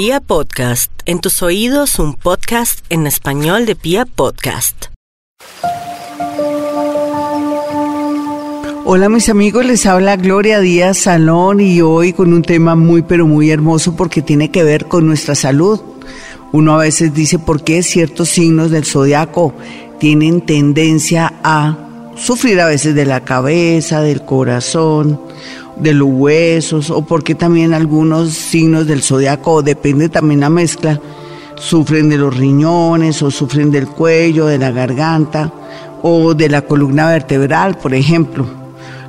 Pia Podcast, en tus oídos un podcast en español de Pia Podcast. Hola mis amigos, les habla Gloria Díaz Salón y hoy con un tema muy pero muy hermoso porque tiene que ver con nuestra salud. Uno a veces dice por qué ciertos signos del zodiaco tienen tendencia a sufrir a veces de la cabeza, del corazón, de los huesos, o porque también algunos signos del zodiaco, depende también la mezcla, sufren de los riñones o sufren del cuello, de la garganta o de la columna vertebral, por ejemplo.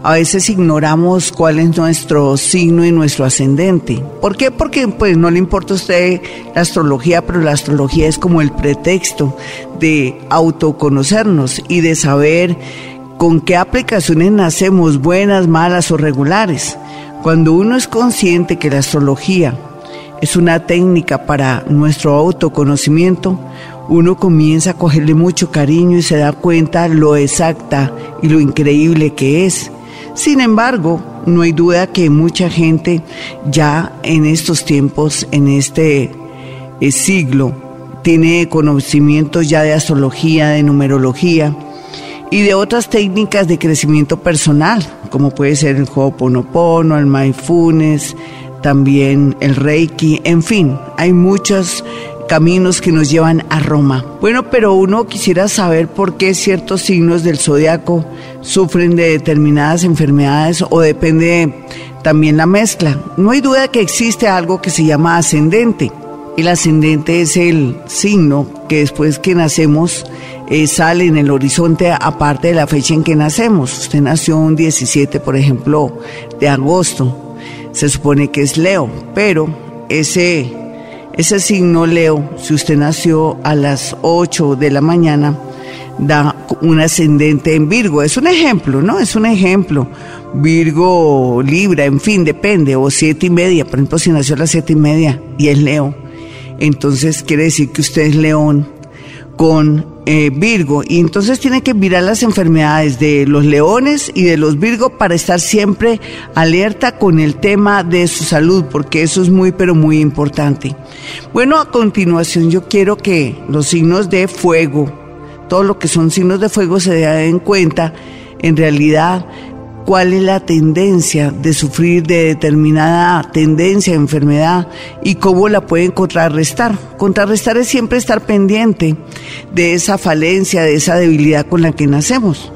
A veces ignoramos cuál es nuestro signo y nuestro ascendente. ¿Por qué? Porque pues no le importa a usted la astrología, pero la astrología es como el pretexto de autoconocernos y de saber con qué aplicaciones nacemos, buenas, malas o regulares. Cuando uno es consciente que la astrología es una técnica para nuestro autoconocimiento, uno comienza a cogerle mucho cariño y se da cuenta lo exacta y lo increíble que es. Sin embargo, no hay duda que mucha gente ya en estos tiempos, en este eh, siglo, tiene conocimientos ya de astrología, de numerología y de otras técnicas de crecimiento personal, como puede ser el Ho'oponopono, el Mindfulness, también el Reiki, en fin, hay muchos caminos que nos llevan a Roma. Bueno, pero uno quisiera saber por qué ciertos signos del zodiaco sufren de determinadas enfermedades o depende también la mezcla. No hay duda que existe algo que se llama ascendente. El ascendente es el signo que después que nacemos eh, sale en el horizonte aparte de la fecha en que nacemos. Usted nació un 17, por ejemplo, de agosto. Se supone que es Leo, pero ese ese signo Leo, si usted nació a las 8 de la mañana, da un ascendente en Virgo. Es un ejemplo, ¿no? Es un ejemplo. Virgo, Libra, en fin, depende. O siete y media, por ejemplo, si nació a las siete y media y es Leo. Entonces quiere decir que usted es León con eh, Virgo y entonces tiene que mirar las enfermedades de los leones y de los Virgo para estar siempre alerta con el tema de su salud porque eso es muy pero muy importante. Bueno, a continuación yo quiero que los signos de fuego, todo lo que son signos de fuego se den cuenta en realidad cuál es la tendencia de sufrir de determinada tendencia, enfermedad y cómo la pueden contrarrestar. Contrarrestar es siempre estar pendiente de esa falencia, de esa debilidad con la que nacemos.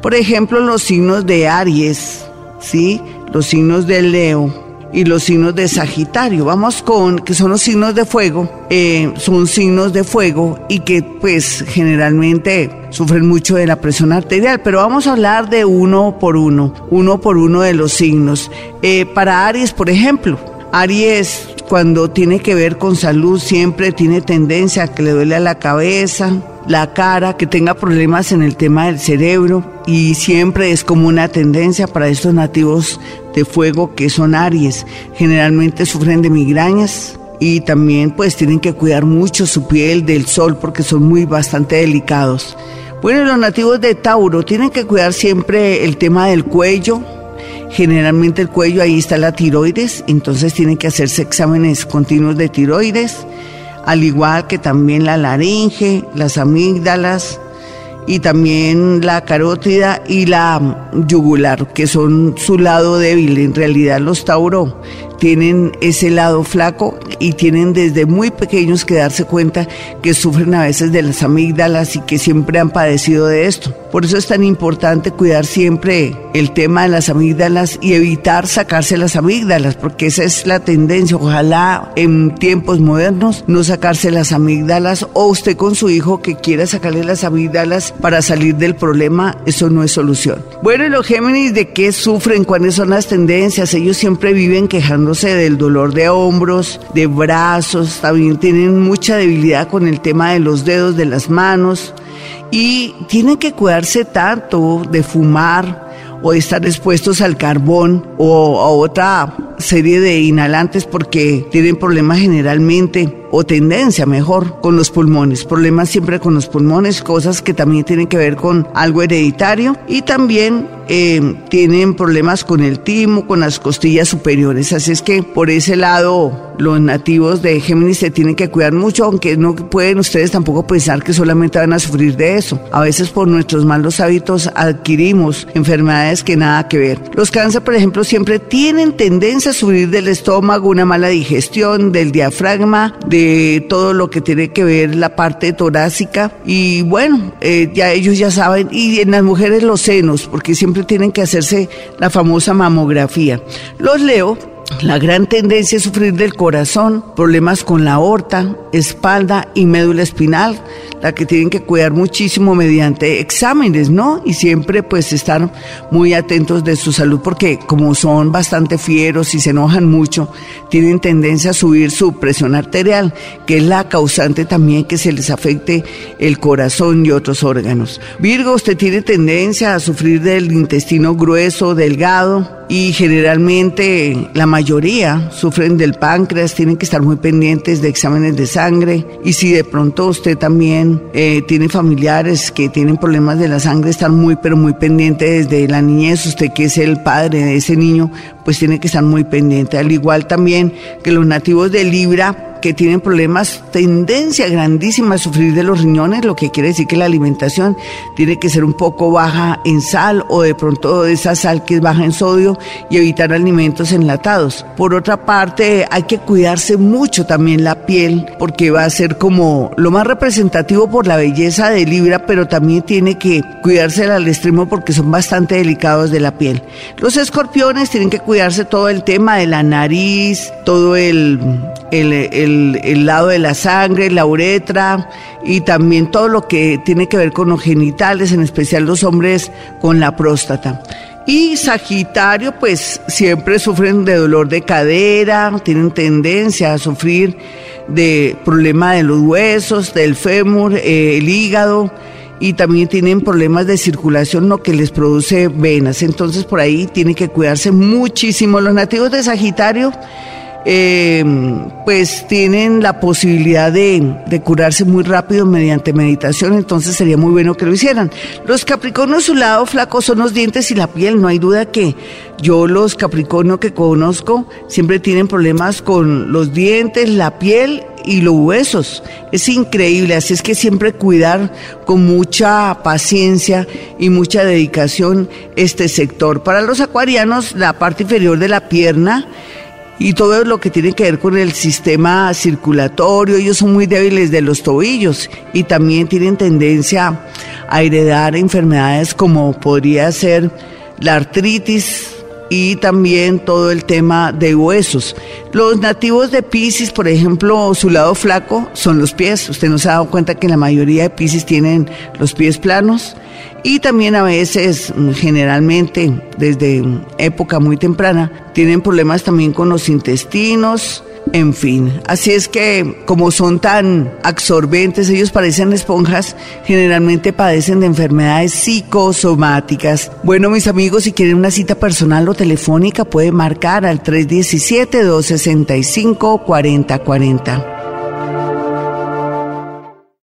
Por ejemplo, los signos de Aries, ¿sí? Los signos de Leo, y los signos de Sagitario. Vamos con, que son los signos de fuego, eh, son signos de fuego y que pues generalmente sufren mucho de la presión arterial, pero vamos a hablar de uno por uno, uno por uno de los signos. Eh, para Aries, por ejemplo, Aries cuando tiene que ver con salud siempre tiene tendencia a que le duele a la cabeza, la cara, que tenga problemas en el tema del cerebro y siempre es como una tendencia para estos nativos de fuego que son Aries. Generalmente sufren de migrañas y también pues tienen que cuidar mucho su piel del sol porque son muy bastante delicados. Bueno, los nativos de Tauro tienen que cuidar siempre el tema del cuello. Generalmente el cuello ahí está la tiroides, entonces tienen que hacerse exámenes continuos de tiroides al igual que también la laringe, las amígdalas y también la carótida y la yugular, que son su lado débil. En realidad los Tauro tienen ese lado flaco y tienen desde muy pequeños que darse cuenta que sufren a veces de las amígdalas y que siempre han padecido de esto. Por eso es tan importante cuidar siempre el tema de las amígdalas y evitar sacarse las amígdalas, porque esa es la tendencia. Ojalá en tiempos modernos no sacarse las amígdalas o usted con su hijo que quiera sacarle las amígdalas para salir del problema, eso no es solución. Bueno, y los Géminis, ¿de qué sufren? ¿Cuáles son las tendencias? Ellos siempre viven quejándose del dolor de hombros, de brazos, también tienen mucha debilidad con el tema de los dedos de las manos y tienen que cuidarse tanto de fumar o estar expuestos al carbón o a otra serie de inhalantes porque tienen problemas generalmente o tendencia mejor con los pulmones, problemas siempre con los pulmones, cosas que también tienen que ver con algo hereditario y también eh, tienen problemas con el timo, con las costillas superiores. Así es que por ese lado los nativos de Géminis se tienen que cuidar mucho, aunque no pueden ustedes tampoco pensar que solamente van a sufrir de eso. A veces por nuestros malos hábitos adquirimos enfermedades que nada que ver. Los cáncer, por ejemplo, siempre tienen tendencia a subir del estómago, una mala digestión, del diafragma, de todo lo que tiene que ver la parte torácica. Y bueno, eh, ya ellos ya saben. Y en las mujeres los senos, porque siempre tienen que hacerse la famosa mamografía. Los leo la gran tendencia es sufrir del corazón, problemas con la aorta, espalda y médula espinal, la que tienen que cuidar muchísimo mediante exámenes, ¿no? Y siempre pues estar muy atentos de su salud porque como son bastante fieros y se enojan mucho, tienen tendencia a subir su presión arterial, que es la causante también que se les afecte el corazón y otros órganos. Virgo, usted tiene tendencia a sufrir del intestino grueso, delgado, y generalmente la mayoría sufren del páncreas, tienen que estar muy pendientes de exámenes de sangre. Y si de pronto usted también eh, tiene familiares que tienen problemas de la sangre, estar muy pero muy pendiente desde la niñez, usted que es el padre de ese niño, pues tiene que estar muy pendiente, al igual también que los nativos de Libra, que tienen problemas, tendencia grandísima a sufrir de los riñones, lo que quiere decir que la alimentación tiene que ser un poco baja en sal o de pronto esa sal que es baja en sodio y evitar alimentos enlatados. Por otra parte, hay que cuidarse mucho también la piel porque va a ser como lo más representativo por la belleza de Libra, pero también tiene que cuidarse al extremo porque son bastante delicados de la piel. Los escorpiones tienen que cuidarse todo el tema de la nariz, todo el, el, el el, lado de la sangre, la uretra y también todo lo que tiene que ver con los genitales, en especial los hombres con la próstata. Y Sagitario, pues siempre sufren de dolor de cadera, tienen tendencia a sufrir de problema de los huesos, del fémur, eh, el hígado y también tienen problemas de circulación, lo que les produce venas. Entonces por ahí tienen que cuidarse muchísimo. Los nativos de Sagitario eh, pues tienen la posibilidad de, curarse muy rápido mediante meditación, entonces sería muy bueno que lo hicieran. Los Capricornios, su lado flaco son los dientes y la piel, no hay duda que yo los Capricornios que conozco siempre tienen problemas con los dientes, la piel y los huesos. Es increíble, así es que siempre cuidar con mucha paciencia y mucha dedicación este sector. Para los acuarianos, la parte inferior de la pierna, y todo lo que tiene que ver con el sistema circulatorio. Ellos son muy débiles de los tobillos y también tienen tendencia a heredar enfermedades como podría ser la artritis y también todo el tema de huesos. Los nativos de Pisces, por ejemplo, su lado flaco son los pies. Usted no se ha dado cuenta que la mayoría de Pisces tienen los pies planos y también a veces, mm, generalmente, desde época muy temprana, tienen problemas también con los intestinos, en fin. Así es que, como son tan absorbentes, ellos parecen esponjas, generalmente padecen de enfermedades psicosomáticas. Bueno, mis amigos, si quieren una cita personal o telefónica, pueden marcar al 317-265-4040.